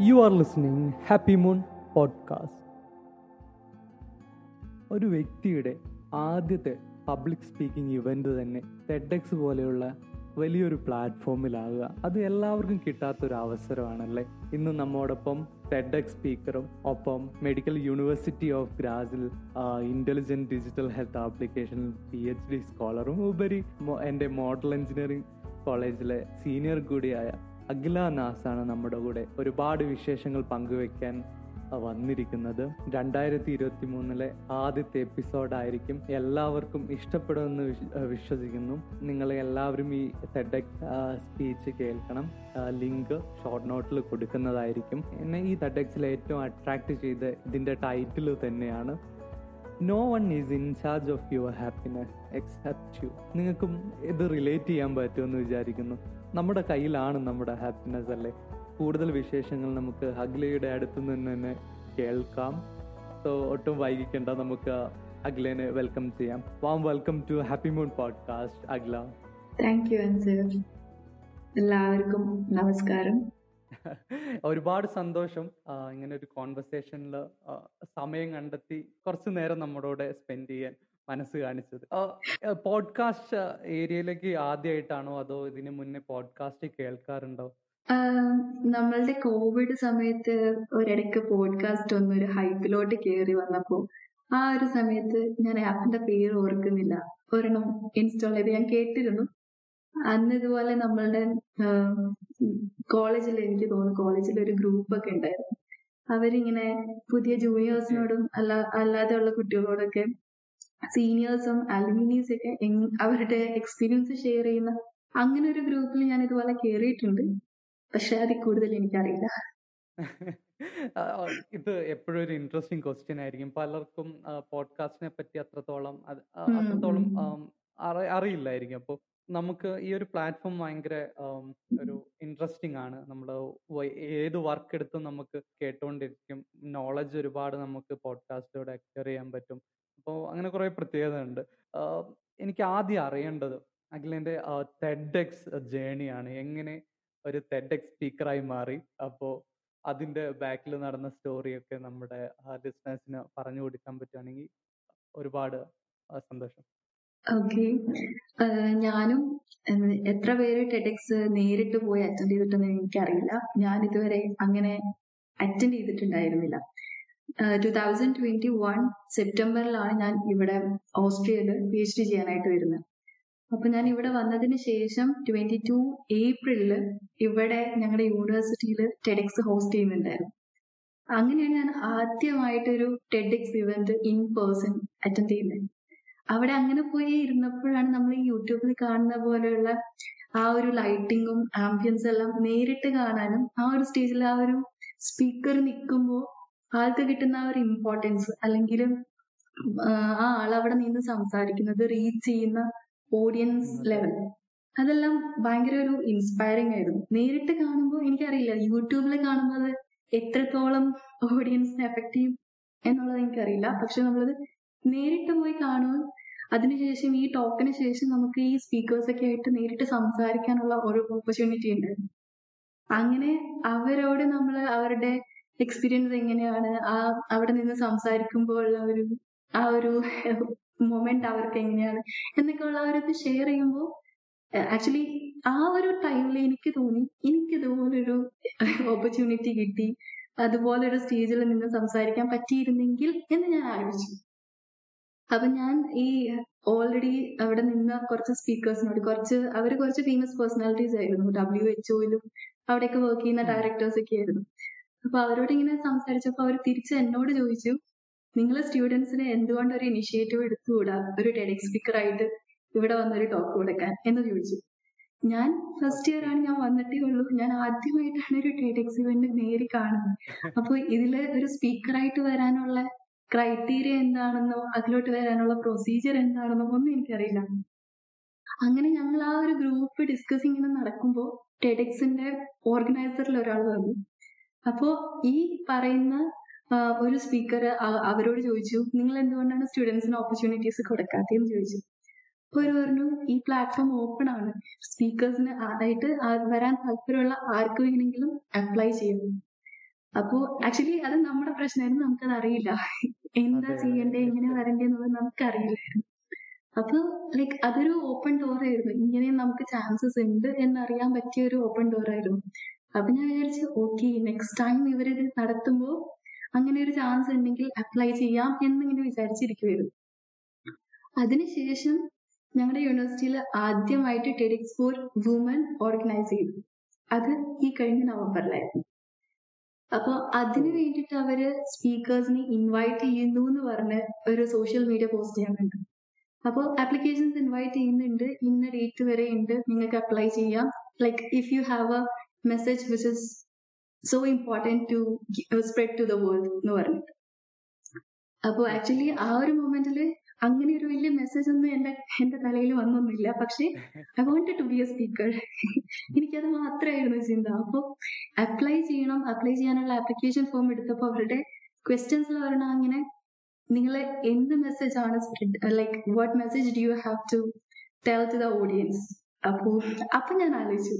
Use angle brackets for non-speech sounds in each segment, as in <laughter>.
You are listening Happy Moon podcast ഒരു വ്യക്തിയുടെ ആദ്യത്തെ പബ്ലിക് സ്പീക്കിംഗ് ഇവന്റ് തന്നെ ടെഡെക്സ് പോലെയുള്ള വലിയൊരു പ്ലാറ്റ്ഫോമിലാകുക അത് എല്ലാവർക്കും കിട്ടാത്തൊരു അവസരമാണല്ലേ? ഇന്ന് നമ്മോടൊപ്പം ടെഡെക്സ് സ്പീക്കറും ഒപ്പം medical university of ഗ്രാസിൽ intelligent digital health application P H D സ്കോളറും ഉപരി എന്റെ മോഡൽ എഞ്ചിനീയറിംഗ് കോളേജിലെ സീനിയർ കൂടിയായ അഖില നാസാണ് നമ്മുടെ കൂടെ ഒരുപാട് വിശേഷങ്ങൾ പങ്കുവെക്കാൻ വന്നിരിക്കുന്നത്. രണ്ടായിരത്തി ഇരുപത്തി മൂന്നിലെ ആദ്യത്തെ എപ്പിസോഡായിരിക്കും. എല്ലാവർക്കും ഇഷ്ടപ്പെടുമെന്ന് വിശ്വസിക്കുന്നു. നിങ്ങൾ എല്ലാവരും ഈ തെഡക് സ്പീച്ച് കേൾക്കണം. ലിങ്ക് ഷോർട്ട് നോട്ടിൽ കൊടുക്കുന്നതായിരിക്കും. എന്നെ ഈ തെഡക്സിൽ ഏറ്റവും അട്രാക്ട് ചെയ്ത് ഇതിന്റെ ടൈറ്റിൽ തന്നെയാണ്. No one is in charge of your happiness except you നിങ്ങൾക്കും ഇത് റിലേറ്റ് ചെയ്യാൻ പറ്റുമെന്ന് വിചാരിക്കുന്നു. നമ്മുടെ കയ്യിലാണ് നമ്മുടെ ഹാപ്പിനെസ് അല്ലേ? കൂടുതൽ വിശേഷങ്ങൾ നമുക്ക് ഹഗ്ലയുടെ അടുത്ത് നിന്ന് തന്നെ കേൾക്കാം. സോ ഒട്ടും വൈകിക്കേണ്ട നമുക്ക് അഗ്ലേനെ വെൽക്കം ചെയ്യാം. Warm welcome to Happy Moon podcast അഗ്ല thank you എല്ലാവർക്കും നമസ്കാരം. <laughs> ഒരുപാട് സന്തോഷം. ഇങ്ങനെ ഒരു കോൺവെർസേഷനിൽ സമയം കണ്ടെത്തി കുറച്ചു നേരം നമ്മളോട് സ്പെൻഡ് ചെയ്യാൻ. മനസ്സ് കാണിച്ചത്. പോഡ്കാസ്റ്റ് ഏരിയയിലേക്ക് ആദ്യമായിട്ടാണോ അതോ ഇതിനു മുന്നേ പോഡ്കാസ്റ്റ് കേൾക്കാറുണ്ടോ? നമ്മളുടെ കോവിഡ് സമയത്ത് ഒരിടയ്ക്ക് പോഡ്കാസ്റ്റ് ഒന്ന് ഒരു ഹൈപ്പിലോട്ട് കയറി വന്നപ്പോ ആ ഒരു സമയത്ത് ഞാൻ ആപ്പിന്റെ പേര് ഓർക്കുന്നില്ല. ഒരെണ്ണം ഇൻസ്റ്റാൾ ചെയ്ത് ഞാൻ കേട്ടിരുന്നു. അന്ന് ഇതുപോലെ നമ്മളുടെ കോളേജിൽ എനിക്ക് തോന്നുന്നു കോളേജിൽ ഒരു ഗ്രൂപ്പ് ഒക്കെ ഉണ്ടായിരുന്നു. അവരിങ്ങനെ പുതിയ ജൂനിയേഴ്സിനോടും അല്ല അല്ലാതെയുള്ള കുട്ടികളോടൊക്കെ സീനിയേഴ്സും അലുമിനീസ് ഒക്കെ അവരുടെ എക്സ്പീരിയൻസ് ഷെയർ ചെയ്യുന്ന അങ്ങനെ ഒരു ഗ്രൂപ്പിൽ ഞാൻ ഇതുപോലെ കയറിയിട്ടുണ്ട് പക്ഷെ അതിൽ കൂടുതൽ എനിക്കറിയില്ല. ഇത് എപ്പോഴും ഒരു ഇൻട്രസ്റ്റിംഗ് ക്വസ്റ്റ്യൻ ആയിരിക്കും. പലർക്കും പോഡ്കാസ്റ്റിനെ പറ്റി അത്രത്തോളം അത്രത്തോളം അറിയില്ലായിരിക്കും. അപ്പോൾ നമുക്ക് ഈ ഒരു പ്ലാറ്റ്ഫോം ഭയങ്കര ഒരു ഇൻട്രസ്റ്റിംഗ് ആണ്. നമ്മൾ ഏത് വർക്ക് എടുത്തും നമുക്ക് കേട്ടുകൊണ്ടിരിക്കും നോളജ് ഒരുപാട് നമുക്ക് പോഡ്കാസ്റ്റിലൂടെ അക്വയർ ചെയ്യാൻ പറ്റും. അപ്പോൾ അങ്ങനെ കുറേ പ്രത്യേകത ഉണ്ട് എനിക്ക് ആദ്യം അറിയേണ്ടത് അഖിലിന്റെ ടെഡെക്സ് ജേണിയാണ് എങ്ങനെ ഒരു ടെഡെക്സ് സ്പീക്കറായി മാറി. അപ്പോ അതിന്റെ ബാക്കിൽ നടന്ന സ്റ്റോറിയൊക്കെ നമ്മുടെ ലിസ്ണേഴ്സിന് പറഞ്ഞു കൊടുക്കാൻ പറ്റുകയാണെങ്കിൽ ഒരുപാട് സന്തോഷം. ഓക്കെ ഞാനും എത്ര പേര് ടെഡെക്സ് നേരിട്ട് പോയി അറ്റൻഡ് ചെയ്തിട്ടെന്ന് എനിക്കറിയില്ല. ഞാൻ ഇതുവരെ അങ്ങനെ അറ്റൻഡ് ചെയ്തിട്ടുണ്ടായിരുന്നില്ല. ടു തൗസൻഡ് ട്വന്റി വൺ സെപ്റ്റംബറിലാണ് ഞാൻ ഇവിടെ ഓസ്ട്രിയയിൽ പി എച്ച് ഡി ചെയ്യാനായിട്ട് വരുന്നത്. അപ്പൊ ഞാൻ ഇവിടെ വന്നതിന് ശേഷം ട്വന്റി ടു ഏപ്രിലിൽ ഇവിടെ ഞങ്ങളുടെ യൂണിവേഴ്സിറ്റിയിൽ ടെഡെക്സ് ഹോസ്റ്റ് ചെയ്യുന്നുണ്ടായിരുന്നു. അങ്ങനെയാണ് ഞാൻ ആദ്യമായിട്ടൊരു TEDx event in person attend ചെയ്യുന്നത്. അവിടെ അങ്ങനെ പോയി ഇരുന്നപ്പോഴാണ് നമ്മൾ ഈ യൂട്യൂബിൽ കാണുന്ന പോലെയുള്ള ആ ഒരു ലൈറ്റിങ്ങും ആംബിയൻസ് എല്ലാം നേരിട്ട് കാണാനും ആ ഒരു സ്റ്റേജിൽ ആ ഒരു സ്പീക്കർ നിൽക്കുമ്പോൾ ആൾക്ക് കിട്ടുന്ന ഒരു ഇമ്പോർട്ടൻസ് അല്ലെങ്കിൽ ആ ആൾ അവിടെ നിന്ന് സംസാരിക്കുന്നത് റീച്ച് ചെയ്യുന്ന ഓഡിയൻസ് ലെവൽ അതെല്ലാം ഭയങ്കര ഒരു ഇൻസ്പയറിംഗ് ആയിരുന്നു. നേരിട്ട് കാണുമ്പോൾ എനിക്കറിയില്ല യൂട്യൂബിൽ കാണുന്നത് എത്രത്തോളം ഓഡിയൻസിനെ എഫക്ട് ചെയ്യും എന്നുള്ളത് എനിക്കറിയില്ല. പക്ഷെ നമ്മളത് നേരിട്ട് പോയി കാണുക അതിനുശേഷം ഈ ടോക്കിന് ശേഷം നമുക്ക് ഈ സ്പീക്കേഴ്സ് ഒക്കെ ആയിട്ട് നേരിട്ട് സംസാരിക്കാനുള്ള ഒരു ഓപ്പർച്യൂണിറ്റി ഉണ്ടായിരുന്നു. അങ്ങനെ അവരോട് നമ്മൾ അവരുടെ എക്സ്പീരിയൻസ് എങ്ങനെയാണ്? ആ അവിടെ നിന്ന് സംസാരിക്കുമ്പോൾ ഉള്ള ഒരു ആ ഒരു മൊമെന്റ് അവർക്ക് എങ്ങനെയാണ്? എന്നൊക്കെ ഉള്ള അവരത് ഷെയർ ചെയ്യുമ്പോൾ ആക്ച്വലി ആ ഒരു ടൈമിൽ എനിക്ക് തോന്നി എനിക്ക് ഇതുപോലൊരു ഓപ്പർച്യൂണിറ്റി കിട്ടി. അതുപോലൊരു സ്റ്റേജിൽ നിന്ന് സംസാരിക്കാൻ പറ്റിയിരുന്നെങ്കിൽ എന്ന് ഞാൻ ആലോചിച്ചു. അപ്പൊ ഞാൻ ഈ ഓൾറെഡി അവിടെ നിന്ന കുറച്ച് സ്പീക്കേഴ്സിനോട് കുറച്ച് അവർ കുറച്ച് ഫേമസ് പേഴ്സണാലിറ്റീസ് ആയിരുന്നു. ഡബ്ല്യു എച്ച്ഒയിലും അവിടെയൊക്കെ വർക്ക് ചെയ്യുന്ന ഡയറക്ടേഴ്സ് ഒക്കെ ആയിരുന്നു. അപ്പൊ അവരോട് ഇങ്ങനെ സംസാരിച്ചപ്പോൾ അവർ തിരിച്ച് എന്നോട് ചോദിച്ചു നിങ്ങൾ സ്റ്റുഡൻസിന് എന്തുകൊണ്ട് ഒരു ഇനിഷ്യേറ്റീവ് എടുത്തുകൂടാ? ഒരു ടെലിക് സ്പീക്കർ ആയിട്ട് ഇവിടെ വന്നൊരു ടോക്ക് കൊടുക്കാൻ? എന്ന് ചോദിച്ചു. ഞാൻ ഫസ്റ്റ് ഇയർ ആണ് ഞാൻ വന്നിട്ടേ ഉള്ളൂ. ഞാൻ ആദ്യമായിട്ടാണ് ഒരു ടെഡിക്സ് ഇവന്റ് നേരി കാണുന്നത്. അപ്പൊ ഇതിൽ ഒരു സ്പീക്കറായിട്ട് വരാനുള്ള ക്രൈറ്റീരിയ എന്താണെന്നോ അതിലോട്ട് വരാനുള്ള പ്രൊസീജിയർ എന്താണെന്നോ ഒന്നും എനിക്കറിയില്ല. അങ്ങനെ ഞങ്ങൾ ആ ഒരു ഗ്രൂപ്പ് ഡിസ്കസ് ഇങ്ങനെ നടക്കുമ്പോൾ ടെഡെക്സിന്റെ ഓർഗനൈസറിൽ ഒരാൾ വന്നു. അപ്പോ ഈ പറയുന്ന ഒരു സ്പീക്കർ അവരോട് ചോദിച്ചു നിങ്ങൾ എന്തുകൊണ്ടാണ് സ്റ്റുഡൻസിന് ഓപ്പർച്യൂണിറ്റീസ് കൊടുക്കാത്തതെന്ന് ചോദിച്ചു? അപ്പൊ അവർ പറഞ്ഞു ഈ പ്ലാറ്റ്ഫോം ഓപ്പൺ ആണ്. സ്പീക്കേഴ്സിന് ആയിട്ട് വരാൻ താല്പര്യമുള്ള ആർക്ക് വേണമെങ്കിലും അപ്ലൈ ചെയ്യും. അപ്പോ ആക്ച്വലി അത് നമ്മുടെ പ്രശ്നമായിരുന്നു നമുക്കത് അറിയില്ല. എന്താ ചെയ്യണ്ടേ വരണ്ടേ എന്നത് വരണ്ടേന്നുള്ളത് നമുക്കറിയില്ലായിരുന്നു. അപ്പൊ ലൈക്ക് അതൊരു ഓപ്പൺ ഡോർ ആയിരുന്നു. ഇങ്ങനെ നമുക്ക് ചാൻസസ് ഉണ്ട് എന്നറിയാൻ പറ്റിയ ഒരു ഓപ്പൺ ഡോർ ആയിരുന്നു. അപ്പൊ ഞാൻ വിചാരിച്ചു ഓക്കെ നെക്സ്റ്റ് ടൈം ഇവരിത് നടത്തുമ്പോ അങ്ങനെ ഒരു ചാൻസ് ഉണ്ടെങ്കിൽ അപ്ലൈ ചെയ്യാം എന്നിങ്ങനെ വിചാരിച്ചിരിക്കുവായിരുന്നു. അതിനുശേഷം ഞങ്ങളുടെ യൂണിവേഴ്സിറ്റിയിൽ ആദ്യമായിട്ട് ടെഡിക്സ് ഫോർ വുമൻ ഓർഗനൈസ് ചെയ്തു. അത് ഈ കഴിഞ്ഞ നവംബറിലായിരുന്നു. അപ്പൊ അതിനു വേണ്ടിയിട്ട് അവർ സ്പീക്കേഴ്സിനെ ഇൻവൈറ്റ് ചെയ്യുന്നു എന്ന് പറഞ്ഞ് ഒരു സോഷ്യൽ മീഡിയ പോസ്റ്റ് ചെയ്യുന്നുണ്ട് അപ്പോൾ ആപ്ലിക്കേഷൻസ് ഇൻവൈറ്റ് ചെയ്യുന്നുണ്ട്. ഇന്ന ഡേറ്റ് വരെ ഉണ്ട്. നിങ്ങൾക്ക് അപ്ലൈ ചെയ്യാം. Like if you have a message which is so important to spread to the world എന്ന് പറഞ്ഞിട്ട് അപ്പോൾ ആക്ച്വലി ആ ഒരു മൊമെന്റിൽ അങ്ങനെ ഒരു വലിയ മെസ്സേജ് ഒന്നും എന്റെ എന്റെ തലയിൽ വന്നൊന്നുമില്ല. പക്ഷെ I wanted to be a speaker എനിക്കത് മാത്രമായിരുന്നു ചിന്ത. അപ്പോൾ അപ്ലൈ ചെയ്യണം. അപ്ലൈ ചെയ്യാനുള്ള ആപ്ലിക്കേഷൻ ഫോം എടുത്തപ്പോൾ അവരുടെ ക്വസ്റ്റ്യൻസിൽ പറഞ്ഞാൽ അങ്ങനെ നിങ്ങൾ എന്ത് മെസ്സേജ് ആണ് like what message do you have to tell to the audience അപ്പോ അപ്പൊ ഞാൻ ആലോചിച്ചു.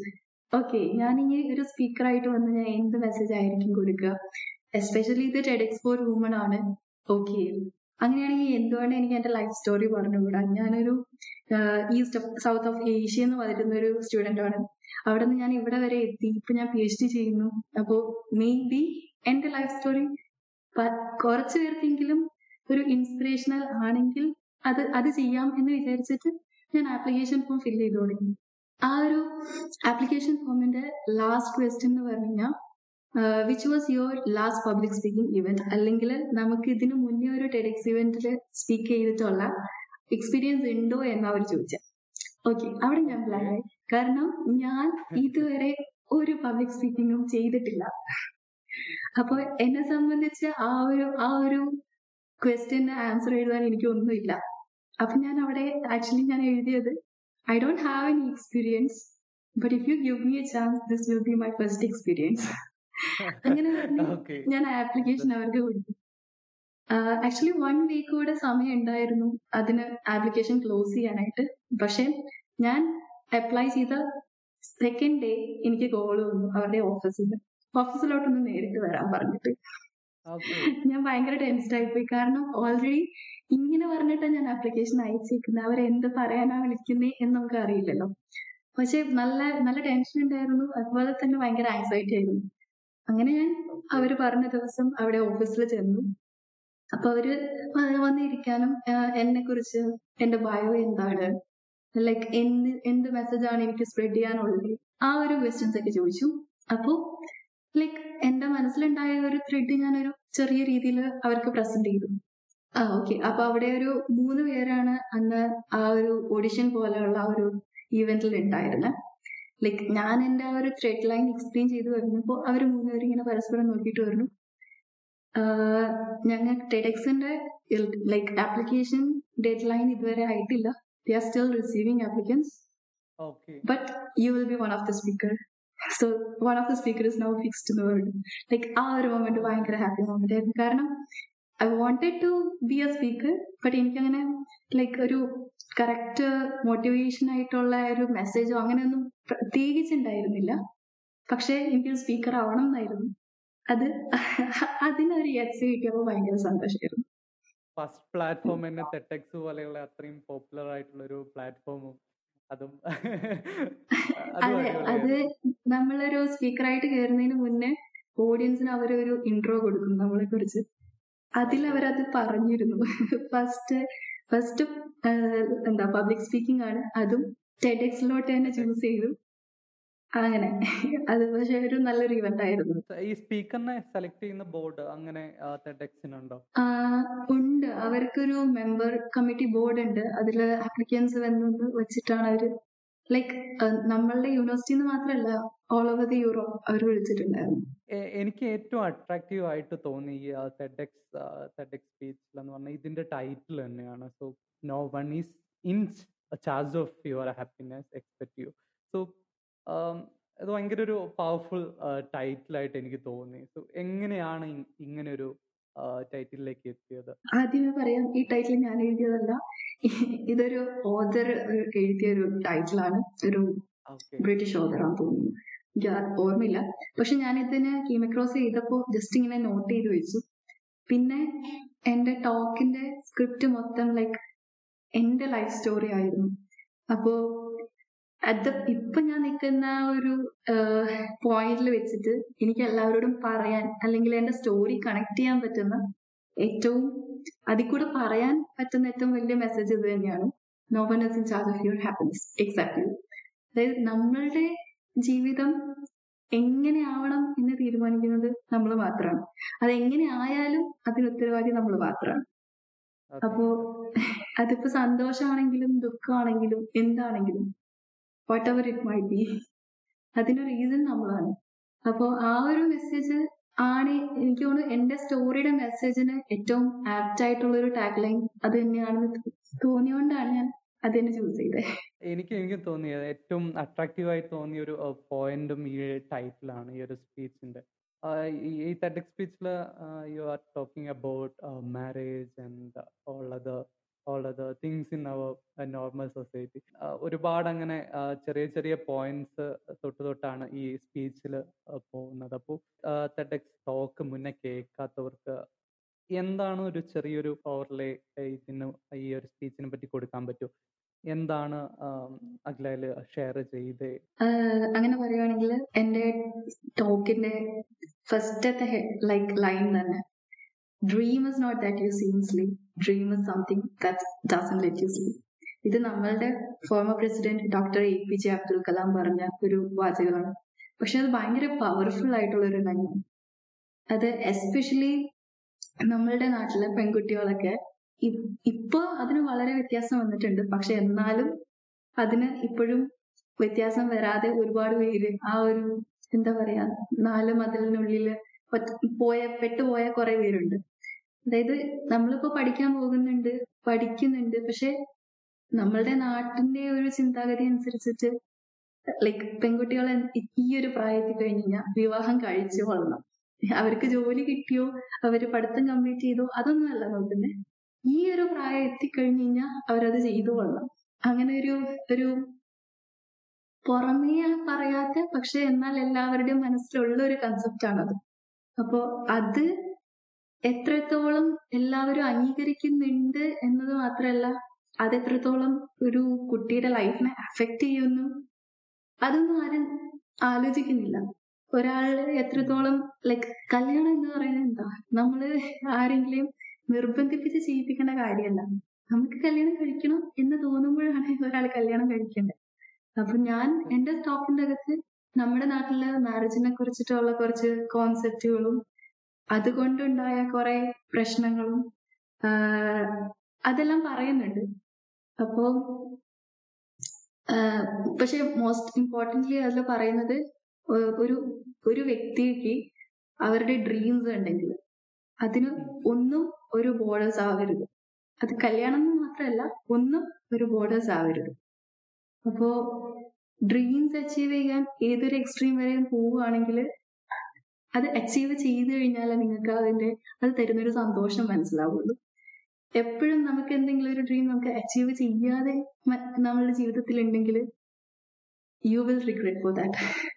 ഓക്കെ ഞാൻ ഇനി ഒരു സ്പീക്കർ ആയിട്ട് വന്ന് ഞാൻ എന്ത് മെസ്സേജ് ആയിരിക്കും കൊടുക്കുക? എസ്പെഷ്യലി ഇത് ടെഡെക്സ് ഫോർ വുമൺ ആണ്. ഓക്കെ അങ്ങനെയാണെങ്കിൽ എന്തുകൊണ്ട് എനിക്ക് എന്റെ ലൈഫ് സ്റ്റോറി പറഞ്ഞുകൂടാ? ഞാനൊരു ഈസ്റ്റ് സൗത്ത് ഓഫ് ഏഷ്യ എന്ന് പറയുന്ന ഒരു സ്റ്റുഡന്റ് ആണ്. അവിടെ നിന്ന് ഞാൻ ഇവിടെ വരെ എത്തി. ഇപ്പൊ ഞാൻ പി എച്ച് ഡി ചെയ്യുന്നു. അപ്പോ മേ ബി എന്റെ ലൈഫ് സ്റ്റോറി കുറച്ചു പേർക്കെങ്കിലും ഒരു ഇൻസ്പിറേഷണൽ ആണെങ്കിൽ അത് അത് ചെയ്യാം എന്ന് വിചാരിച്ചിട്ട് ഞാൻ ആപ്ലിക്കേഷൻ ഫോം ഫില്ല് ചെയ്ത് തുടങ്ങി ആ ഒരു ആപ്ലിക്കേഷൻ ഫോമിന്റെ ലാസ്റ്റ് ക്വസ്റ്റ്യൻ എന്ന് പറഞ്ഞു കഴിഞ്ഞാൽ which was your last public speaking event അല്ലെങ്കിൽ നമുക്ക് ഇതിനു മുന്നേ ഒരു ടെഡെക്സ് ഇവന്റിൽ സ്പീക്ക് ചെയ്തിട്ടുള്ള എക്സ്പീരിയൻസ് ഉണ്ടോ എന്ന് അവർ ചോദിച്ച. ഓക്കെ അവിടെ ഞാൻ ബ്ലാങ്ക് ആയി. കാരണം ഞാൻ ഇതുവരെ ഒരു പബ്ലിക് സ്പീക്കിങ്ങും ചെയ്തിട്ടില്ല. അപ്പോൾ എന്നെ സംബന്ധിച്ച് ആ ഒരു ആ ഒരു ക്വസ്റ്റ്യന് ആൻസർ എഴുതാൻ എനിക്ക് ഒന്നുമില്ല. അപ്പൊ ഞാൻ അവിടെ ആക്ച്വലി ഞാൻ എഴുതിയത് I don't have any experience but if you give me a chance this will be my first experience അങ്ങനെ പറഞ്ഞ് ഞാൻ ആപ്ലിക്കേഷൻ അവർക്ക് കൊടുത്തു. ആക്ച്വലി വൺ വീക്ക് കൂടെ സമയം ഉണ്ടായിരുന്നു അതിന് ആപ്ലിക്കേഷൻ ക്ലോസ് ചെയ്യാനായിട്ട്. പക്ഷെ ഞാൻ അപ്ലൈ ചെയ്ത സെക്കൻഡ് ഡേ എനിക്ക് കോൾ വന്നു അവരുടെ ഓഫീസിൽ ഓഫീസിലോട്ടൊന്ന് നേരിട്ട് വരാൻ പറഞ്ഞിട്ട്. ഞാൻ ഭയങ്കര ടെൻസ്ഡ് ആയിപ്പോയി കാരണം ഓൾറെഡി ഇങ്ങനെ പറഞ്ഞിട്ടാണ് ഞാൻ ആപ്ലിക്കേഷൻ അയച്ചേക്കുന്നത് അവരെന്ത് പറയാനാ വിളിക്കുന്നേ എന്ന് നമുക്ക് അറിയില്ലല്ലോ. പക്ഷെ നല്ല നല്ല ടെൻഷൻ ഉണ്ടായിരുന്നു. അതുപോലെ തന്നെ ഭയങ്കര ആൻസൈറ്റി ആയിരുന്നു. അങ്ങനെ ഞാൻ അവർ പറഞ്ഞ ദിവസം അവിടെ ഓഫീസിൽ ചെന്നു. അപ്പൊ അവർ വന്നിരിക്കാനും എന്നെ കുറിച്ച് എന്റെ ബയോ എന്താണ്? ലൈക്ക് എന്ത് എന്ത് മെസ്സേജ് ആണ് എനിക്ക് സ്പ്രെഡ് ചെയ്യാനുള്ളത്? ആ ഒരു ക്വസ്റ്റ്യൻസ് ഒക്കെ ചോദിച്ചു. അപ്പോ ലൈക്ക് എന്റെ മനസ്സിലുണ്ടായ ഒരു ത്രെഡ് ഞാൻ ഒരു ചെറിയ രീതിയിൽ അവർക്ക് പ്രസന്റ് ചെയ്തു. ആ ഓക്കെ. അപ്പൊ അവിടെ ഒരു മൂന്ന് പേരാണ് അന്ന് ആ ഒരു ഓഡിഷൻ പോലെയുള്ള ആ ഒരു ഇവന്റിൽ ഉണ്ടായിരുന്നത് ലൈക്ക് ഞാൻ എന്റെ ആ ഒരു ത്രെഡ് ലൈൻ എക്സ്പ്ലെയിൻ ചെയ്തു വരുമ്പോൾ അവർ മൂന്നുപേരും ഇങ്ങനെ പരസ്പരം നോക്കിയിട്ട് പറഞ്ഞു ഞങ്ങൾ ടെഡെക്സിന്റെ ലൈക്ക് ആപ്ലിക്കേഷൻ ഡെഡ് ലൈൻ ഇതുവരെ ആയിട്ടില്ല. They are still receiving applicants but you will be one of the speaker so one of the speaker is now fixed the world. Like ആ ഒരു മൊമെന്റ് ഭയങ്കര ഹാപ്പി മൊമെന്റ് ആയിരുന്നു. കാരണം I wanted to be a speaker but എനിക്കങ്ങനെ like ഒരു correct motivation ആയിട്ടുള്ള ഒരു മെസ്സേജോ അങ്ങനെയൊന്നും പ്രത്യേകിച്ച് ഉണ്ടായിരുന്നില്ല പക്ഷെ എനിക്കൊരു സ്പീക്കർ ആവണം എന്നായിരുന്നു അത് <laughs> അതിനൊരു യെസ് കിട്ടിയപ്പോൾ ഭയങ്കര സന്തോഷമായിരുന്നു ഫസ്റ്റ് പ്ലാറ്റ്ഫോം തന്നെ തെറ്റക്സ് പോലെയുള്ള അത്രയും പോപ്പുലർ ആയിട്ടുള്ള ഒരു പ്ലാറ്റ്ഫോമും അതും <laughs> അതും അതെ നമ്മളൊരു സ്പീക്കറായിട്ട് കയറുന്നതിന് മുന്നേ ഓഡിയൻസിന് അവരൊരു ഇൻട്രോ കൊടുക്കും നമ്മളെ കുറിച്ച് അവരത് പറഞ്ഞിരുന്നു. <laughs> ഫസ്റ്റ് ഫസ്റ്റ് എന്താ പബ്ലിക് സ്പീക്കിംഗ് ആണ്. അതും ടെഡെക്സിലോട്ട് തന്നെ ചൂസ് ചെയ്തു. അങ്ങനെ. അത് പക്ഷെ ഒരു നല്ലൊരു ഇവന്റ് ആയിരുന്നു. ഈ സ്പീക്കറിനെ സെലക്ട് ചെയ്യുന്ന ബോർഡ് അങ്ങനെ ടെഡെക്സിനുണ്ടോ ഉണ്ട്. അവർക്കൊരു മെമ്പർ കമ്മിറ്റി ബോർഡ് ഉണ്ട്. അതിൽ ആപ്ലിക്കൻസ് വന്നത് വെച്ചിട്ടാണ് അവർ ലൈക്ക് നമ്മളുടെ യൂണിവേഴ്സിറ്റിന്ന് മാത്രമല്ല ഓൾ ഓവർ ദി യൂറോപ്പ് അവർ വിളിച്ചിട്ടുണ്ടായിരുന്നു. എനിക്ക് ഏറ്റവും അട്രാക്റ്റീവ് ആയിട്ട് തോന്നി ഈ തെഡെക്സ് തെഡെക്സ് സ്പീച്ച് എന്ന് പറഞ്ഞാൽ ഇതിന്റെ ടൈറ്റിൽ തന്നെയാണ്. So no one is in charge of your happiness expect you so അത് ഭയങ്കര ഒരു പവർഫുൾ ടൈറ്റിലായിട്ട് എനിക്ക് തോന്നി. സോ എങ്ങനെയാണ് ഇങ്ങനെ ഒരു ടൈറ്റിലേക്ക് എത്തിയത്? ആദ്യമേ പറയാം ഈ ടൈറ്റിൽ ഞാൻ എഴുതിയതല്ല. ഇതൊരു ഓതർ എഴുതിയ ഒരു ടൈറ്റിലാണ് ഒരു ബ്രിട്ടീഷ് ആണെന്ന് തോന്നുന്നു. ഓർമ്മയില്ല. പക്ഷെ ഞാൻ ഇതിന് കീമക്രോസ് ചെയ്തപ്പോൾ ജസ്റ്റ് ഇങ്ങനെ നോട്ട് ചെയ്ത് വെച്ചു. പിന്നെ എന്റെ ടോക്കിന്റെ സ്ക്രിപ്റ്റ് മൊത്തം ലൈക്ക് എന്റെ ലൈഫ് സ്റ്റോറി ആയിരുന്നു. അപ്പോ അത് ഇപ്പൊ ഞാൻ നിൽക്കുന്ന ഒരു പോയിന്റിൽ വെച്ചിട്ട് എനിക്ക് എല്ലാവരോടും പറയാൻ അല്ലെങ്കിൽ എന്റെ സ്റ്റോറി കണക്ട് ചെയ്യാൻ പറ്റുന്ന ഏറ്റവും അതിൽ കൂടെ പറയാൻ പറ്റുന്ന ഏറ്റവും വലിയ മെസ്സേജ് ഇത് തന്നെയാണ്. No one is in charge of your happiness exactly അതായത് നമ്മളുടെ ജീവിതം എങ്ങനെ ആവണം എന്ന് തീരുമാനിക്കുന്നത് നമ്മൾ മാത്രമാണ്. അത് എങ്ങനെ ആയാലും അതിന് ഉത്തരവാദി നമ്മൾ മാത്രമാണ്. അപ്പോ അതിപ്പോ സന്തോഷമാണെങ്കിലും ദുഃഖമാണെങ്കിലും എന്താണെങ്കിലും whatever it may be അതിന് റീസൺ നമ്മളാണ്. അപ്പോ ആ ഒരു മെസ്സേജ് ആണ് എനിക്ക് തോന്നുന്നു എന്റെ സ്റ്റോറിയുടെ മെസ്സേജിന് ഏറ്റവും ആപ്റ്റ് ആയിട്ടുള്ള ഒരു ടാഗ് ലൈൻ അത് തന്നെയാണെന്ന് തോന്നിയോണ്ടാണ് ഞാൻ അത് തന്നെ ചൂസ് ചെയ്തത് എനിക്ക് എനിക്ക് തോന്നിയത് ഏറ്റവും അട്രാക്റ്റീവ് ആയി തോന്നിയ ഒരു പോയിന്റും ഈ ടൈറ്റിലാണ് ഈ ഒരു സ്പീച്ചിന്റെ ഈ TEDx സ്പീച്ചിൽ you are talking about marriage and all other all other things in our normal society ഒരുപാട് അങ്ങനെ ചെറിയ ചെറിയ പോയിന്റ്സ് തൊട്ട് തൊട്ടാണ് ഈ സ്പീച്ചിൽ പോകുന്നത്. അപ്പോൾ TEDx ടോക്ക് മുന്നേ കേൾക്കാത്തവർക്ക് എന്താണ് ഒരു ചെറിയൊരു പവർലേ ഇതിന് ഈ ഒരു സ്പീച്ചിനെ പറ്റി കൊടുക്കാൻ പറ്റുമോ എന്താണ് അഖിലയിൽ ഷെയർ ചെയ്ത്? അങ്ങനെ പറയുവാണെങ്കിൽ എന്റെ ടോക്കിന്റെ ഫസ്റ്റത്തെ ലൈക്ക് ലൈൻ തന്നെ. Dream is not that you seen sleep dream is something that let you sleep ഇത് നമ്മളുടെ former president doctor A P J Abdul Kalam പറഞ്ഞ ഒരു വാചകമാണ്. പക്ഷെ അത് ഭയങ്കര പവർഫുൾ ആയിട്ടുള്ള ഒരു ലൈനാണ് അത് എസ്പെഷ്യലി നമ്മളുടെ നാട്ടിലെ പെൺകുട്ടികളൊക്കെ ഇപ്പൊ അതിന് വളരെ വ്യത്യാസം വന്നിട്ടുണ്ട്. പക്ഷെ എന്നാലും അതിന് ഇപ്പോഴും വ്യത്യാസം വരാതെ ഒരുപാട് പേര് ആ ഒരു എന്താ പറയാ നാല് മതിലിനുള്ളിൽ പോയ പെട്ടുപോയ കുറെ പേരുണ്ട്. അതായത് നമ്മളിപ്പോ പഠിക്കാൻ പോകുന്നുണ്ട് പഠിക്കുന്നുണ്ട്. പക്ഷെ നമ്മളുടെ നാട്ടിന്റെ ഒരു ചിന്താഗതി അനുസരിച്ചിട്ട് ലൈക്ക് പെൺകുട്ടികളെ ഈ ഒരു പ്രായത്തിൽ കഴിഞ്ഞ് കഴിഞ്ഞാൽ വിവാഹം കഴിച്ചു കൊള്ളണം. അവർക്ക് ജോലി കിട്ടിയോ? അവർ പഠിത്തം കംപ്ലീറ്റ് ചെയ്തോ? അതൊന്നും അല്ല നോക്കുന്നത് ഈ ഒരു പ്രായം എത്തിക്കഴിഞ്ഞു കഴിഞ്ഞാൽ അവരത് ചെയ്തു കൊള്ളണം അങ്ങനെ ഒരു ഒരു പുറമേ പറയാത്ത പക്ഷെ എന്നാൽ എല്ലാവരുടെയും മനസ്സിലുള്ള ഒരു കൺസെപ്റ്റ് ആണത്. അപ്പോ അത് എത്രത്തോളം എല്ലാവരും അംഗീകരിക്കുന്നുണ്ട് എന്നത് മാത്രമല്ല അത് എത്രത്തോളം ഒരു കുട്ടിയുടെ ലൈഫിനെ അഫക്റ്റ് ചെയ്യുന്നു അതൊന്നും ആരും ആലോചിക്കുന്നില്ല. ഒരാൾ എത്രത്തോളം ലൈക് കല്യാണം എന്ന് പറയുന്നത് എന്താ? നമ്മൾ ആരെങ്കിലും നിർബന്ധിപ്പിച്ച് ചെയ്യിപ്പിക്കേണ്ട കാര്യമല്ല നമുക്ക് കല്യാണം കഴിക്കണം എന്ന് തോന്നുമ്പോഴാണ് ഒരാൾ കല്യാണം കഴിക്കേണ്ടത്. അപ്പൊ ഞാൻ എന്റെ സ്റ്റോപ്പിന്റെ അകത്ത് നമ്മുടെ നാട്ടിലെ മാരേജിനെ കുറിച്ചിട്ടുള്ള കുറച്ച് കോൺസെപ്റ്റുകളും അതുകൊണ്ടുണ്ടായ കുറെ പ്രശ്നങ്ങളും അതെല്ലാം പറയുന്നുണ്ട്. അപ്പോ പക്ഷെ മോസ്റ്റ് ഇമ്പോർട്ടന്റ്ലി അതിൽ പറയുന്നത് ഒരു ഒരു വ്യക്തിക്ക് അവരുടെ ഡ്രീംസ് ഉണ്ടെങ്കിൽ അതിന് ഒന്നും ഒരു ബോർഡേഴ്സ് ആവരുത്. അത് കല്യാണം എന്ന് മാത്രമല്ല ഒന്നും ഒരു ബോർഡേഴ്സ് ആവരുത്. അപ്പോ ഡ്രീംസ് അച്ചീവ് ചെയ്യാൻ ഏതൊരു എക്സ്ട്രീം വരെയും പോവുകയാണെങ്കിൽ അത് അച്ചീവ് ചെയ്ത് കഴിഞ്ഞാൽ നിങ്ങൾക്ക് അതിന്റെ അത് തരുന്നൊരു സന്തോഷം മനസ്സിലാവുള്ളൂ. എപ്പോഴും നമുക്ക് എന്തെങ്കിലും ഒരു ഡ്രീം നമുക്ക് അച്ചീവ് ചെയ്യാതെ നമ്മളുടെ ജീവിതത്തിൽ ഉണ്ടെങ്കിൽ you will regret for that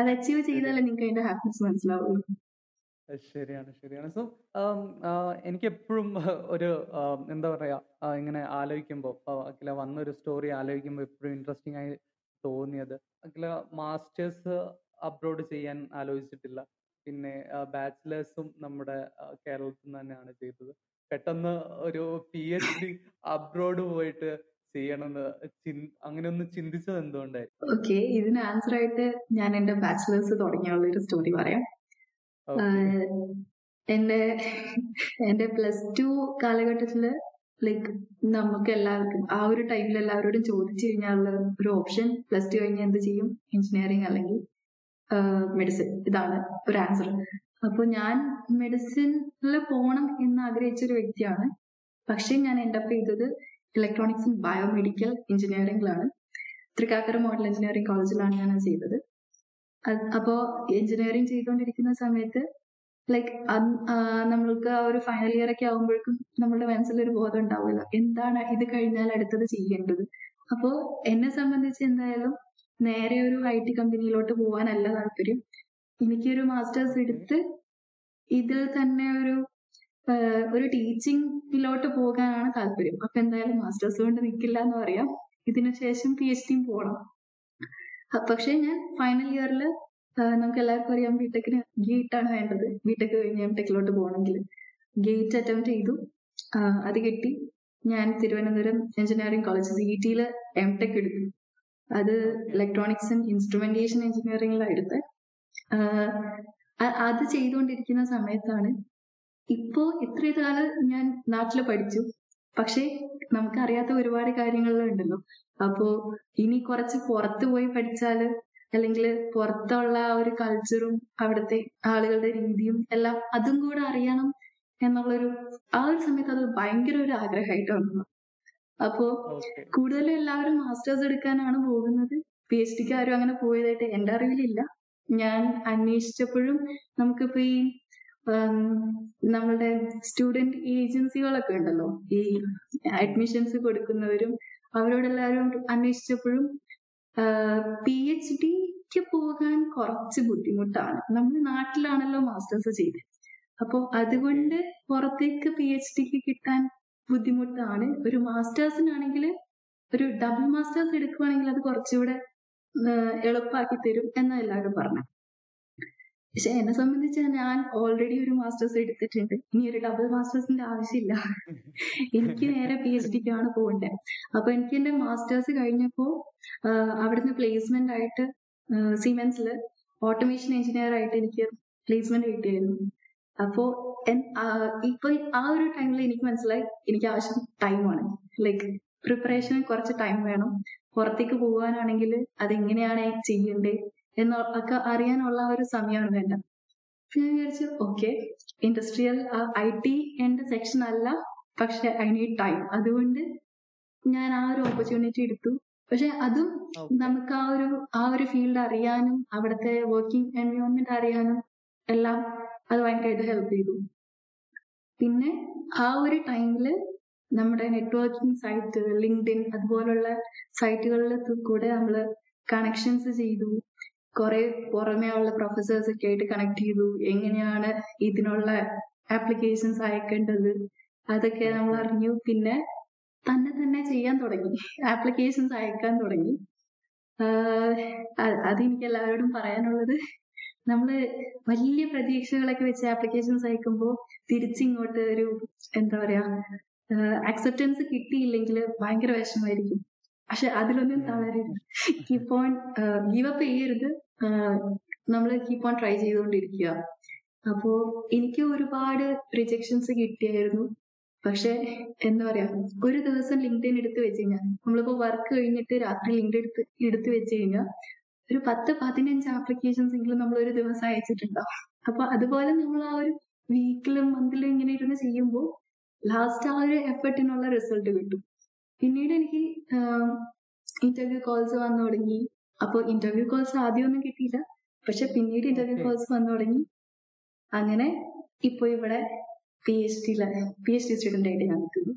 അത് അച്ചീവ് ചെയ്താലേ നിങ്ങൾക്ക് അതിന്റെ ഹാപ്പിനെസ് മനസ്സിലാവുള്ളൂ. ശരിയാണ് ശരിയാണ്. സോ എനിക്ക് എപ്പോഴും ഒരു എന്താ പറയാ ഇങ്ങനെ ആലോചിക്കുമ്പോൾ അഖില വന്നൊരു സ്റ്റോറി ആലോചിക്കുമ്പോൾ എപ്പോഴും ഇൻട്രസ്റ്റിംഗ് ആയി തോന്നിയത്. അഖില മാസ്റ്റേഴ്സ് അബ്രോഡ് ചെയ്യാൻ ആലോചിച്ചിട്ടില്ല. പിന്നെ ബാച്ചിലേഴ്സും നമ്മുടെ കേരളത്തിൽ നിന്ന് തന്നെയാണ് ചെയ്തത്. പെട്ടെന്ന് ഒരു പി എച്ച് ഡി അബ്രോഡ് പോയിട്ട് ചെയ്യണമെന്ന് അങ്ങനെ ഒന്ന് ചിന്തിച്ചത് എന്തുകൊണ്ടായിരുന്നു ഓക്കെ ഇതിന് ആൻസർ ആയിട്ട് ഞാൻ എന്റെ ബാച്ചിലേഴ്സ് തുടങ്ങിയുള്ള ഒരു സ്റ്റോറി പറയാം എന്റെ എന്റെ പ്ലസ് ടു കാലഘട്ടത്തിൽ ലൈക്ക് നമുക്ക് എല്ലാവർക്കും ആ ഒരു ടൈമിൽ എല്ലാവരോടും ചോദിച്ചു കഴിഞ്ഞാലുള്ള ഒരു ഓപ്ഷൻ പ്ലസ് ടു കഴിഞ്ഞാൽ എന്ത് ചെയ്യും? എഞ്ചിനീയറിംഗ് അല്ലെങ്കിൽ മെഡിസിൻ ഇതാണ് ഒരു ആൻസർ അപ്പൊ ഞാൻ മെഡിസിനിൽ പോകണം എന്ന് ആഗ്രഹിച്ച ഒരു വ്യക്തിയാണ്. പക്ഷെ ഞാൻ എൻഡപ്പ് ചെയ്തത് ഇലക്ട്രോണിക്സ് ബയോമെഡിക്കൽ എഞ്ചിനീയറിംഗിലാണ് തൃക്കാക്കര മോഡൽ എഞ്ചിനീയറിംഗ് കോളേജിലാണ് ഞാൻ ചെയ്തത്. അപ്പോ എഞ്ചിനീയറിംഗ് ചെയ്തുകൊണ്ടിരിക്കുന്ന സമയത്ത് ലൈക്ക് നമ്മൾക്ക് ആ ഒരു ഫൈനൽ ഇയർ ഒക്കെ ആകുമ്പോഴേക്കും നമ്മുടെ മനസ്സിൽ ഒരു ബോധം ഉണ്ടാവില്ല എന്താണ് ഇത് കഴിഞ്ഞാൽ അടുത്തത് ചെയ്യേണ്ടത്? അപ്പോ എന്നെ സംബന്ധിച്ച് എന്തായാലും നേരെ ഒരു ഐ ടി കമ്പനിയിലോട്ട് പോകാനല്ല താല്പര്യം. എനിക്കൊരു മാസ്റ്റേഴ്സ് എടുത്ത് ഇതിൽ തന്നെ ഒരു ഒരു ടീച്ചിങ്ങിലോട്ട് പോകാനാണ് താല്പര്യം. അപ്പൊ എന്തായാലും മാസ്റ്റേഴ്സ് കൊണ്ട് നിൽക്കില്ല എന്ന് പറയാം. ഇതിനുശേഷം പി എച്ച് ഡിയും പോകണം പക്ഷേ ഞാൻ ഫൈനൽ ഇയറിൽ നമുക്ക് എല്ലാവർക്കും അറിയാം ബിടെക്കിന് ഗേറ്റ് ആണ് വേണ്ടത്. ബിടെക് കഴിഞ്ഞ് എം ടെക്കിലോട്ട് പോകണമെങ്കിൽ ഗേറ്റ് അറ്റംപ്റ്റ് ചെയ്തു. അത് കിട്ടി. ഞാൻ തിരുവനന്തപുരം എഞ്ചിനീയറിംഗ് കോളേജ് സി ടിയിൽ എം ടെക് എടുത്തു. അത് ഇലക്ട്രോണിക്സ് ആൻഡ് ഇൻസ്ട്രുമെന്റേഷൻ എഞ്ചിനീയറിംഗിലാണ് എടുത്തത് അത് ചെയ്തുകൊണ്ടിരിക്കുന്ന സമയത്താണ് ഇപ്പോ ഇത്രയും കാലം ഞാൻ നാട്ടിൽ പഠിച്ചു. പക്ഷെ നമുക്കറിയാത്ത ഒരുപാട് കാര്യങ്ങളുണ്ടല്ലോ അപ്പോ ഇനി കുറച്ച് പുറത്ത് പോയി പഠിച്ചാൽ അല്ലെങ്കിൽ പുറത്തുള്ള ആ ഒരു കൾച്ചറും അവിടുത്തെ ആളുകളുടെ രീതിയും എല്ലാം അതും കൂടെ അറിയണം എന്നുള്ളൊരു ആ ഒരു സമയത്ത് അത് ഭയങ്കര ഒരു ആഗ്രഹമായിട്ട് വന്നു. അപ്പോ കൂടുതലും എല്ലാവരും മാസ്റ്റേഴ്സ് എടുക്കാനാണ് പോകുന്നത്. പി എച്ച് ഡിക്ക് ആരും അങ്ങനെ പോയതായിട്ട് എന്റെ അറിവിലില്ല. ഞാൻ അന്വേഷിച്ചപ്പോഴും നമുക്കിപ്പോ ഈ നമ്മളുടെ സ്റ്റുഡന്റ് ഏജൻസികളൊക്കെ ഉണ്ടല്ലോ. ഈ അഡ്മിഷൻസ് കൊടുക്കുന്നവരും അവരോടെല്ലാവരും അന്വേഷിച്ചപ്പോഴും പി എച്ച് ഡിക്ക് പോകാൻ കുറച്ച് ബുദ്ധിമുട്ടാണ്. നമ്മൾ നാട്ടിലാണല്ലോ മാസ്റ്റേഴ്സ് ചെയ്ത്. അപ്പോൾ അതുകൊണ്ട് പുറത്തേക്ക് പി എച്ച് ഡിക്ക് കിട്ടാൻ ബുദ്ധിമുട്ടാണ്. ഒരു മാസ്റ്റേഴ്സിനാണെങ്കിൽ ഒരു ഡബിൾ മാസ്റ്റേഴ്സ് എടുക്കുവാണെങ്കിൽ അത് കുറച്ചുകൂടെ എളുപ്പാക്കി തരും എന്ന് എല്ലാവരും പറഞ്ഞു. പക്ഷെ എന്നെ സംബന്ധിച്ച് ഞാൻ ഓൾറെഡി ഒരു മാസ്റ്റേഴ്സ് എടുത്തിട്ടുണ്ട്. ഇനി ഒരു ഡബിൾ മാസ്റ്റേഴ്സിന്റെ ആവശ്യമില്ല. എനിക്ക് നേരെ പി എച്ച് ഡിക്കാണ് പോകേണ്ടത് അപ്പൊ എനിക്ക് എന്റെ മാസ്റ്റേഴ്സ് കഴിഞ്ഞപ്പോ അവിടുന്ന് പ്ലേസ്മെന്റ് ആയിട്ട് സിമെൻസിൽ ഓട്ടോമേഷൻ എഞ്ചിനീയർ ആയിട്ട് എനിക്ക് പ്ലേസ്മെന്റ് കിട്ടിയായിരുന്നു അപ്പോ ഇപ്പൊ ആ ഒരു ടൈമിൽ എനിക്ക് മനസ്സിലായി എനിക്ക് ആവശ്യം ടൈമാണ് ലൈക്ക് പ്രിപ്പറേഷന് കുറച്ച് ടൈം വേണം. പുറത്തേക്ക് പോകാനാണെങ്കിൽ അതെങ്ങനെയാണ് ചെയ്യേണ്ടത്? എന്ന ഒക്കെ അറിയാനുള്ള ഒരു സമയമാണ് വേണ്ടത്. ഞാൻ വിചാരിച്ചു ഓക്കെ ഇൻഡസ്ട്രിയൽ ഐ ടി എന്റെ സെക്ഷൻ അല്ല പക്ഷെ ഐ നീഡ് ടൈം അതുകൊണ്ട് ഞാൻ ആ ഒരു ഓപ്പർച്യൂണിറ്റി എടുത്തു. പക്ഷെ അതും നമുക്ക് ആ ഒരു ആ ഒരു ഫീൽഡ് അറിയാനും അവിടുത്തെ വർക്കിംഗ് എൻവയോൺമെന്റ് അറിയാനും എല്ലാം അത് ഭയങ്കരമായിട്ട് ഹെൽപ്പ് ചെയ്തു. പിന്നെ ആ ഒരു ടൈമിൽ നമ്മുടെ നെറ്റ്വർക്കിംഗ് സൈറ്റ് ലിങ്ക്ഡിൻ അതുപോലുള്ള സൈറ്റുകളിൽ കൂടെ നമ്മൾ കണക്ഷൻസ് ചെയ്തു. കുറെ പുറമേ ഉള്ള പ്രൊഫസേഴ്സ് ഒക്കെ ആയിട്ട് കണക്ട് ചെയ്തു. എങ്ങനെയാണ് ഇതിനുള്ള ആപ്ലിക്കേഷൻസ് അയക്കേണ്ടത്? അതൊക്കെ നമ്മൾ അറിഞ്ഞു. പിന്നെ തന്നെ തന്നെ ചെയ്യാൻ തുടങ്ങി. ആപ്ലിക്കേഷൻസ് അയക്കാൻ തുടങ്ങി. അതെനിക്ക് എല്ലാവരോടും പറയാനുള്ളത് നമ്മൾ വലിയ പ്രതീക്ഷകളൊക്കെ വെച്ച് ആപ്ലിക്കേഷൻസ് അയക്കുമ്പോൾ തിരിച്ചിങ്ങോട്ട് ഒരു എന്താ പറയാ അക്സെപ്റ്റൻസ് കിട്ടിയില്ലെങ്കിൽ ഭയങ്കര വിഷമായിരിക്കും പക്ഷെ അതിലൊന്നും തളരരുത്. കീപ്പ് ഓൺ ഗീവ് അപ്പ് ചെയ്യരുത്. നമ്മൾ കീപ്പ് ഓൺ ട്രൈ ചെയ്തുകൊണ്ടിരിക്കുക. അപ്പോ എനിക്ക് ഒരുപാട് റിജക്ഷൻസ് കിട്ടിയായിരുന്നു. പക്ഷെ എന്താ പറയാ ഒരു ദിവസം ലിങ്ക്ഡിൻ എടുത്ത് വെച്ച് കഴിഞ്ഞാൽ നമ്മളിപ്പോ വർക്ക് കഴിഞ്ഞിട്ട് രാത്രി ലിങ്ക്ഡ് എടുത്ത് എടുത്ത് വെച്ച് കഴിഞ്ഞാൽ ഒരു പത്ത് പതിനഞ്ച് ആപ്ലിക്കേഷൻസ് എങ്കിലും നമ്മൾ ഒരു ദിവസം അയച്ചിട്ടുണ്ടാവും. അപ്പൊ അതുപോലെ നമ്മൾ ആ ഒരു വീക്കിലും മന്തിലും ഇങ്ങനെ ഇരുന്ന് ചെയ്യുമ്പോൾ ലാസ്റ്റ് ആ ഒരു എഫർട്ടിനുള്ള റിസൾട്ട് കിട്ടും. പിന്നീട് എനിക്ക് ഇന്റർവ്യൂ കോൾസ് വന്നു തുടങ്ങി. അപ്പോൾ ഇന്റർവ്യൂ കോൾസ് ആദ്യമൊന്നും കിട്ടിയില്ല. പക്ഷെ പിന്നീട് ഇന്റർവ്യൂ. കോൾസ് വന്നു തുടങ്ങി. അങ്ങനെ ഇപ്പൊ ഇവിടെ P H D P H D student ആയിട്ട് ഞാൻ നിൽക്കുന്നു.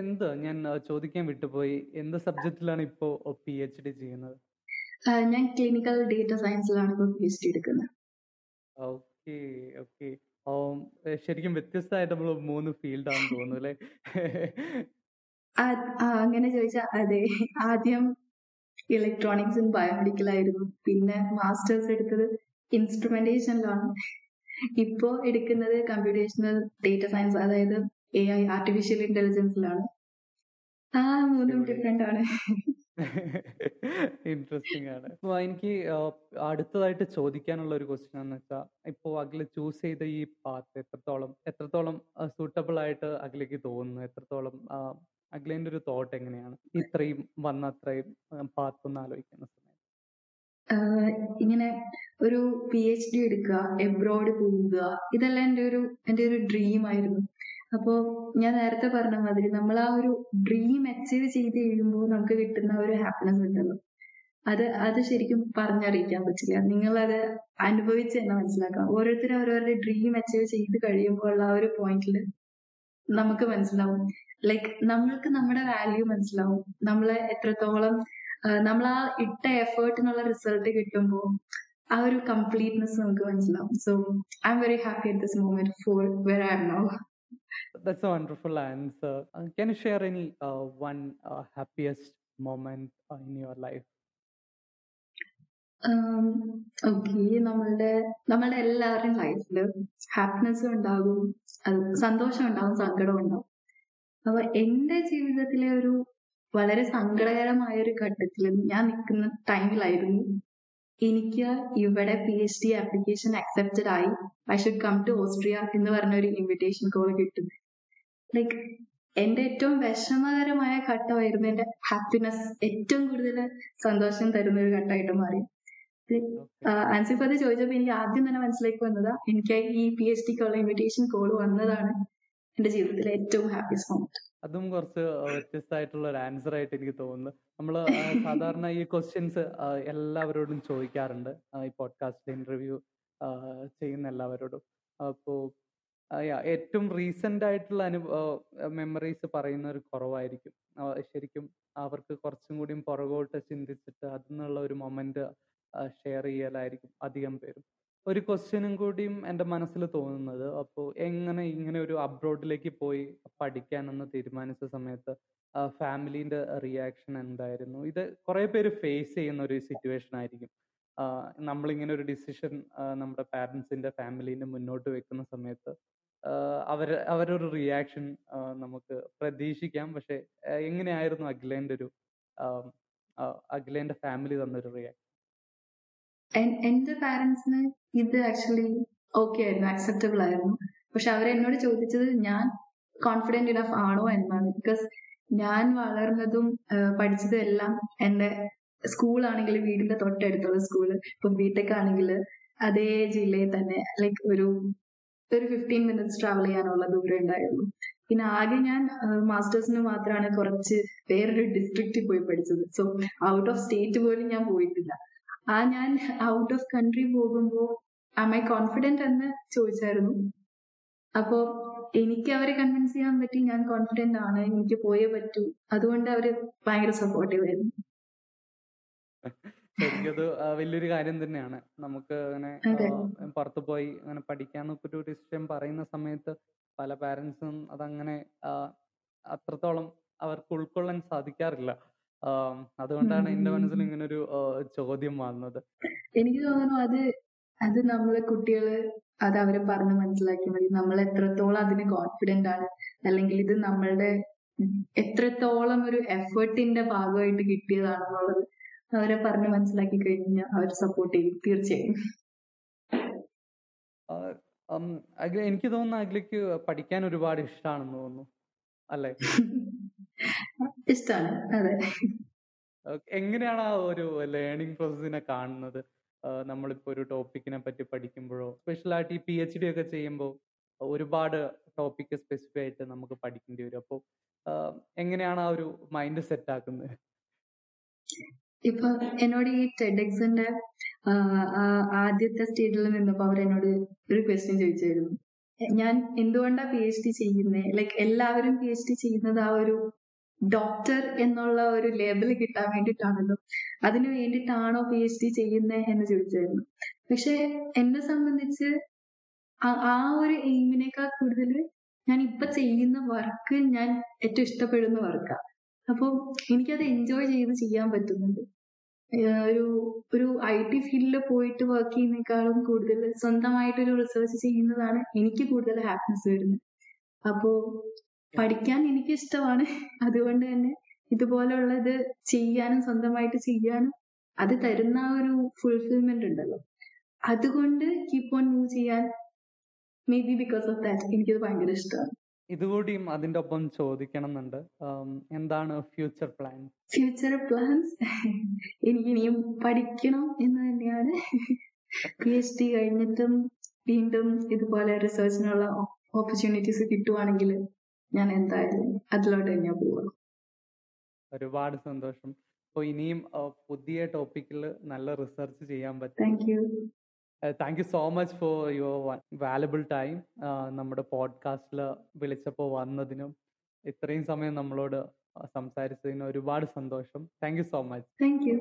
എന്ത്? ഞാൻ ചോദിക്കാൻ വിട്ടുപോയി. എന്ത് സബ്ജക്റ്റിലാണ് ഇപ്പോ പി എച്ച് ഡി ചെയ്യുന്നത്? ഞാൻ ക്ലിനിക്കൽ ഡേറ്റ സയൻസിലാണ് ഇപ്പോൾ പി എച്ച് ഡി എടുക്കുന്നത്. Okay okay. ശരിക്കും വ്യത്യസ്തമായിട്ട് നമ്മൾ മൂന്ന് ഫീൽഡാണെന്ന് തോന്നുന്നു അല്ലേ? അങ്ങനെ ചോദിച്ചാൽ അതെ ആദ്യം ഇലക്ട്രോണിക്സ് ആൻഡ് ബയോമെഡിക്കൽ ആയിരുന്നു. പിന്നെ മാസ്റ്റേഴ്സ് എടുത്തത് ഇൻസ്ട്രുമെന്റേഷനിലാണ് ഇപ്പോ എടുക്കുന്നത് കമ്പ്യൂട്ടേഷണൽ ഡേറ്റ സയൻസ് അതായത് എ ഐ ആർട്ടിഫിഷ്യൽ ഇന്റലിജൻസിലാണ് ആ മൂന്നും. ഡിഫറെന്റ് ആണ്. <laughs> ഇൻട്രസ്റ്റിംഗ് ആണ്. അപ്പൊ എനിക്ക് അടുത്തതായിട്ട് ചോദിക്കാനുള്ള ഒരു ക്വസ്റ്റ്യൻ എന്ന് വെച്ചാൽ ഇപ്പോ അഖിൽ ചൂസ് ചെയ്ത ഈ പാത്ത് എത്രത്തോളം എത്രത്തോളം സൂട്ടബിൾ ആയിട്ട് അഖിലേക്ക് തോന്നുന്നു? എത്രത്തോളം അഖിലിന്റെ ഒരു തോട്ട് എങ്ങനെയാണ്? ഇത്രയും വന്ന അത്രയും പാത്തൊന്ന് ആലോചിക്കുന്ന ഇങ്ങനെ ഒരു പി എച്ച് ഡി എടുക്കുക എബ്രോഡ് പോവുക ഇതെല്ലാം എന്റെ ഒരു എന്റെ ഒരു ഡ്രീം ആയിരുന്നു. അപ്പോ ഞാൻ നേരത്തെ പറഞ്ഞ മാതിരി നമ്മൾ ആ ഒരു ഡ്രീം അച്ചീവ് ചെയ്ത് കഴിയുമ്പോൾ നമുക്ക് കിട്ടുന്ന ഒരു ഹാപ്പിനെസ് ഉണ്ടല്ലോ. അത് അത് ശരിക്കും പറഞ്ഞറിയിക്കാൻ പറ്റില്ല. നിങ്ങളത് അനുഭവിച്ച് തന്നെ മനസ്സിലാക്കാം. ഓരോരുത്തരും അവരവരുടെ ഡ്രീം അച്ചീവ് ചെയ്ത് കഴിയുമ്പോൾ ഉള്ള ആ ഒരു പോയിന്റിൽ നമുക്ക് മനസ്സിലാവും. ലൈക്ക് നമ്മൾക്ക് നമ്മുടെ വാല്യൂ മനസ്സിലാവും. നമ്മളെ എത്രത്തോളം നമ്മൾ ആ ഇട്ട എഫേർട്ടിനുള്ള റിസൾട്ട് കിട്ടുമ്പോൾ ആ ഒരു കംപ്ലീറ്റ്നെസ് നമുക്ക് മനസ്സിലാവും. So I am very happy at this moment for where I am now That's a wonderful answer. Uh, can you share any uh, one uh, happiest moment uh, in your life? Okay നമ്മളുടെ നമ്മളുടെ എല്ലാവരുടെയും ലൈഫിൽ happiness ഉണ്ടാകും. സന്തോഷം ഉണ്ടാവും സങ്കടം ഉണ്ടാവും അപ്പൊ എന്റെ ജീവിതത്തിലെ ഒരു വളരെ സങ്കടകരമായ ഒരു ഘട്ടത്തിൽ ഞാൻ നിൽക്കുന്ന ടൈമിലായിരുന്നു എനിക്ക് ഇവിടെ P H D application accepted ആയി. I should come to Austria എന്ന് പറഞ്ഞ ഒരു ഇൻവിറ്റേഷൻ കോൾ കിട്ടുന്നത് ലൈക്ക് എന്റെ ഏറ്റവും വിഷമകരമായ ഘട്ടമായിരുന്നു എന്റെ ഹാപ്പിനെസ് ഏറ്റവും കൂടുതൽ സന്തോഷം തരുന്ന ഒരു ഘട്ടമായിട്ട് മാറി. ആൻസിഫ് അത് ചോദിച്ചപ്പോ എനിക്ക് ആദ്യം തന്നെ മനസ്സിലേക്ക് വന്നതാ എനിക്ക് ഈ പി എച്ച് ഡിക്കുള്ള ഇൻവിറ്റേഷൻ കോൾ വന്നതാണ് എന്റെ ജീവിതത്തിലെ ഏറ്റവും ഹാപ്പിയസ്റ്റ് മൊമെന്റ് അതും കുറച്ച് വ്യത്യസ്തമായിട്ടുള്ള ഒരു ആൻസർ ആയിട്ട് എനിക്ക് തോന്നുന്നു. നമ്മൾ സാധാരണ ഈ ക്വസ്റ്റ്യൻസ് എല്ലാവരോടും ചോദിക്കാറുണ്ട്. ഈ പോഡ്കാസ്റ്റ് ഇന്റർവ്യൂ ചെയ്യുന്ന എല്ലാവരോടും. അപ്പോൾ ഏറ്റവും റീസെന്റ് ആയിട്ടുള്ള അനുഭവ മെമ്മറീസ് പറയുന്ന ഒരു കുറവായിരിക്കും. ശരിക്കും അവർക്ക് കുറച്ചും കൂടി പുറകോട്ട് ചിന്തിച്ചിട്ട് അതിൽ നിന്നുള്ള ഒരു മൊമെന്റ് ഷെയർ ചെയ്യലായിരിക്കും അധികം പേരും. ഒരു ക്വസ്റ്റ്യനും കൂടിയും എന്റെ മനസ്സിൽ തോന്നുന്നത് അപ്പോൾ എങ്ങനെ ഇങ്ങനെ ഒരു അബ്രോഡിലേക്ക് പോയി പഠിക്കാനെന്ന് തീരുമാനിച്ച സമയത്ത് ഫാമിലിന്റെ റിയാക്ഷൻ എന്തായിരുന്നു? ഇത് കുറേ പേര് ഫേസ് ചെയ്യുന്ന ഒരു സിറ്റുവേഷൻ ആയിരിക്കും. നമ്മളിങ്ങനെ ഒരു ഡിസിഷൻ നമ്മുടെ പാരൻസിന്റെ ഫാമിലീന്റെ മുന്നോട്ട് വെക്കുന്ന സമയത്ത് അവർ അവരൊരു റിയാക്ഷൻ നമുക്ക് പ്രതീക്ഷിക്കാം. പക്ഷെ എങ്ങനെയായിരുന്നു അഖിലേന്റെ ഒരു അഖിലേന്റെ ഫാമിലി തന്നൊരു റിയാക്ഷൻ എന്റെ പാരന്റ്സിന് ഇത് ആക്ച്വലി ഓക്കെ ആയിരുന്നു അക്സെപ്റ്റബിൾ ആയിരുന്നു. പക്ഷെ അവരെന്നോട് ചോദിച്ചത് ഞാൻ കോൺഫിഡന്റ് ഇനഫ് ആണോ എന്നാണ്. ബിക്കോസ് ഞാൻ വളർന്നതും പഠിച്ചതും എല്ലാം എന്റെ സ്കൂളാണെങ്കിൽ വീടിന്റെ തൊട്ടടുത്തുള്ള സ്കൂൾ ഇപ്പൊ ബിടെക് ആണെങ്കിൽ അതേ ജില്ലയിൽ തന്നെ ലൈക്ക് ഒരു ഒരു ഫിഫ്റ്റീൻ മിനിറ്റ്സ് ട്രാവൽ ചെയ്യാനുള്ള ദൂരം ഉണ്ടായിരുന്നു പിന്നെ ആകെ ഞാൻ മാസ്റ്റേഴ്സിന് മാത്രമാണ് കുറച്ച് വേറൊരു ഡിസ്ട്രിക്റ്റിൽ പോയി പഠിച്ചത്. സോ ഔട്ട് ഓഫ് സ്റ്റേറ്റ് പോലും ഞാൻ പോയിട്ടില്ല. ആ ഞാൻ ഔട്ട് ഓഫ് കൺട്രി പോകുമ്പോൾ ആം ഐ കോൺഫിഡന്റ് എന്ന് ചോദിച്ചായിരുന്നു. അപ്പോൾ എനിക്ക് അവരെ കൺവിൻസ് ചെയ്യാൻ പറ്റി ഞാൻ കോൺഫിഡന്റ് ആണ് എനിക്ക് പോയേ പറ്റൂ. അതുകൊണ്ട് അവർ ഭയങ്കര സപ്പോർട്ടീവ് ആയിരുന്നു. <laughs> ശരിക്കത് വലിയൊരു കാര്യം തന്നെയാണ്. നമുക്ക് അങ്ങനെ പുറത്തു പോയി അങ്ങനെ പഠിക്കാന്നൊക്കെ ഒരു ഡിസിഷൻ പറയുന്ന സമയത്ത് പല പാരന്റ്സും അതങ്ങനെ അത്രത്തോളം അവർക്ക് ഉൾക്കൊള്ളാൻ സാധിക്കാറില്ല. അതുകൊണ്ടാണ് എന്റെ മനസ്സിൽ ഇങ്ങനെ ഒരു ചോദ്യം വന്നത്. എനിക്ക് തോന്നുന്നു അത് അത് നമ്മളെ കുട്ടികൾ അത് അവരെ പറഞ്ഞ് മനസ്സിലാക്കി മതി നമ്മൾ എത്രത്തോളം അതിന് കോൺഫിഡന്റ് ആണ്. അല്ലെങ്കിൽ ഇത് നമ്മളുടെ എത്രത്തോളം ഒരു എഫേർട്ടിന്റെ ഭാഗമായിട്ട് കിട്ടിയതാണെന്നുള്ളത് അവരെ പറഞ്ഞ് മനസ്സിലാക്കി കഴിഞ്ഞാൽ അവർ സപ്പോർട്ട് ചെയ്യും തീർച്ചയായും. എനിക്ക് തോന്നുന്നു അഖിലേക്ക് പഠിക്കാൻ ഒരുപാട് ഇഷ്ടമാണെന്ന് തോന്നുന്നു. അല്ലേ? <laughs> ഇഷ്ടമാണ് അതെ. എങ്ങനെയാണ് ആ ഒരു ലേണിംഗ് പ്രോസസ്സിനെ കാണുന്നത്? നമ്മളിപ്പോ ഒരു ടോപ്പിക്കിനെ പറ്റി പഠിക്കുമ്പോഴോ സ്പെഷ്യൽ ആയിട്ട് ഈ പി എച്ച് ഡി ഒക്കെ ചെയ്യുമ്പോൾ ഒരുപാട് ടോപ്പിക് സ്പെസിഫൈ ആയിട്ട് നമുക്ക് പഠിക്കേണ്ടി വരും. അപ്പോൾ എങ്ങനെയാണ് ആ ഒരു മൈൻഡ് സെറ്റ് ആക്കുന്നത്? ഇപ്പൊ എന്നോട് ഈ ടെഡ് എക്സിന്റെ ആദ്യത്തെ സ്റ്റേജിൽ നിന്നപ്പോ അവർ എന്നോട് ഒരു ക്വസ്റ്റ്യൻ ചോദിച്ചായിരുന്നു. ഞാൻ എന്തുകൊണ്ടാ പി എച്ച് ഡി ചെയ്യുന്നത് ലൈക്ക് എല്ലാവരും പി എച്ച് ഡി ചെയ്യുന്നത് ആ ഒരു ഡോക്ടർ എന്നുള്ള ഒരു ലേബൽ കിട്ടാൻ വേണ്ടിയിട്ടാണല്ലോ. അതിനു വേണ്ടിയിട്ടാണോ പി എച്ച് ഡി ചെയ്യുന്നത് എന്ന് ചോദിച്ചായിരുന്നു. പക്ഷെ എന്നെ സംബന്ധിച്ച് ആ ഒരു എയിമിനേക്കാൾ കൂടുതൽ ഞാൻ ഇപ്പൊ ചെയ്യുന്ന വർക്ക് ഞാൻ ഏറ്റവും ഇഷ്ടപ്പെടുന്ന വർക്കാണ് അപ്പോൾ എനിക്കത് എൻജോയ് ചെയ്ത് ചെയ്യാൻ പറ്റുന്നുണ്ട്. ഒരു ഒരു ഐ ടി ഫീൽഡിൽ പോയിട്ട് വർക്ക് ചെയ്യുന്നേക്കാളും കൂടുതൽ സ്വന്തമായിട്ട് ഒരു റിസർച്ച് ചെയ്യുന്നതാണ് എനിക്ക് കൂടുതൽ ഹാപ്പിനെസ് വരുന്നത്. അപ്പോ പഠിക്കാൻ എനിക്ക് ഇഷ്ടമാണ് അതുകൊണ്ട് തന്നെ ഇതുപോലെയുള്ളത് ചെയ്യാനും സ്വന്തമായിട്ട് ചെയ്യാനും അത് തരുന്ന ഒരു ഫുൾഫിൽമെന്റ് ഉണ്ടല്ലോ. അതുകൊണ്ട് കീപ്പ് ഓൺ മൂവ് ചെയ്യാൻ maybe because of that എനിക്കത് ഭയങ്കര ഇഷ്ടമാണ്. ഇതുകൂടിയും അതിന്റെ ഒപ്പം ചോദിക്കണം എന്നുണ്ട് എന്താണ് ഫ്യൂച്ചർ പ്ലാൻ ഫ്യൂച്ചർ പ്ലാൻസ് എനിക്ക് ഇനിയും പഠിക്കണം എന്ന് തന്നെയാണ്. പി എച്ച് ഡി കഴിഞ്ഞിട്ടും വീണ്ടും ഇതുപോലെ റിസർച്ചിനുള്ള ഓപ്പർച്യൂണിറ്റീസ് കിട്ടുവാണെങ്കിൽ ഞാൻ എന്തായാലും അതിലോട്ട് തന്നെ പോവുക ഒരുപാട് സന്തോഷം. അപ്പൊ ഇനിയും പുതിയ ടോപ്പിക്കിൽ നല്ല റിസർച്ച് ചെയ്യാൻ പറ്റും. Thank you thank you so much for your valuable time നമ്മുടെ പോഡ്കാസ്റ്റിൽ വിളിച്ചപ്പോൾ വന്നതിനും ഇത്രയും സമയം നമ്മളോട് സംസാരിച്ചതിന് ഒരുപാട് സന്തോഷം. Thank you so much thank you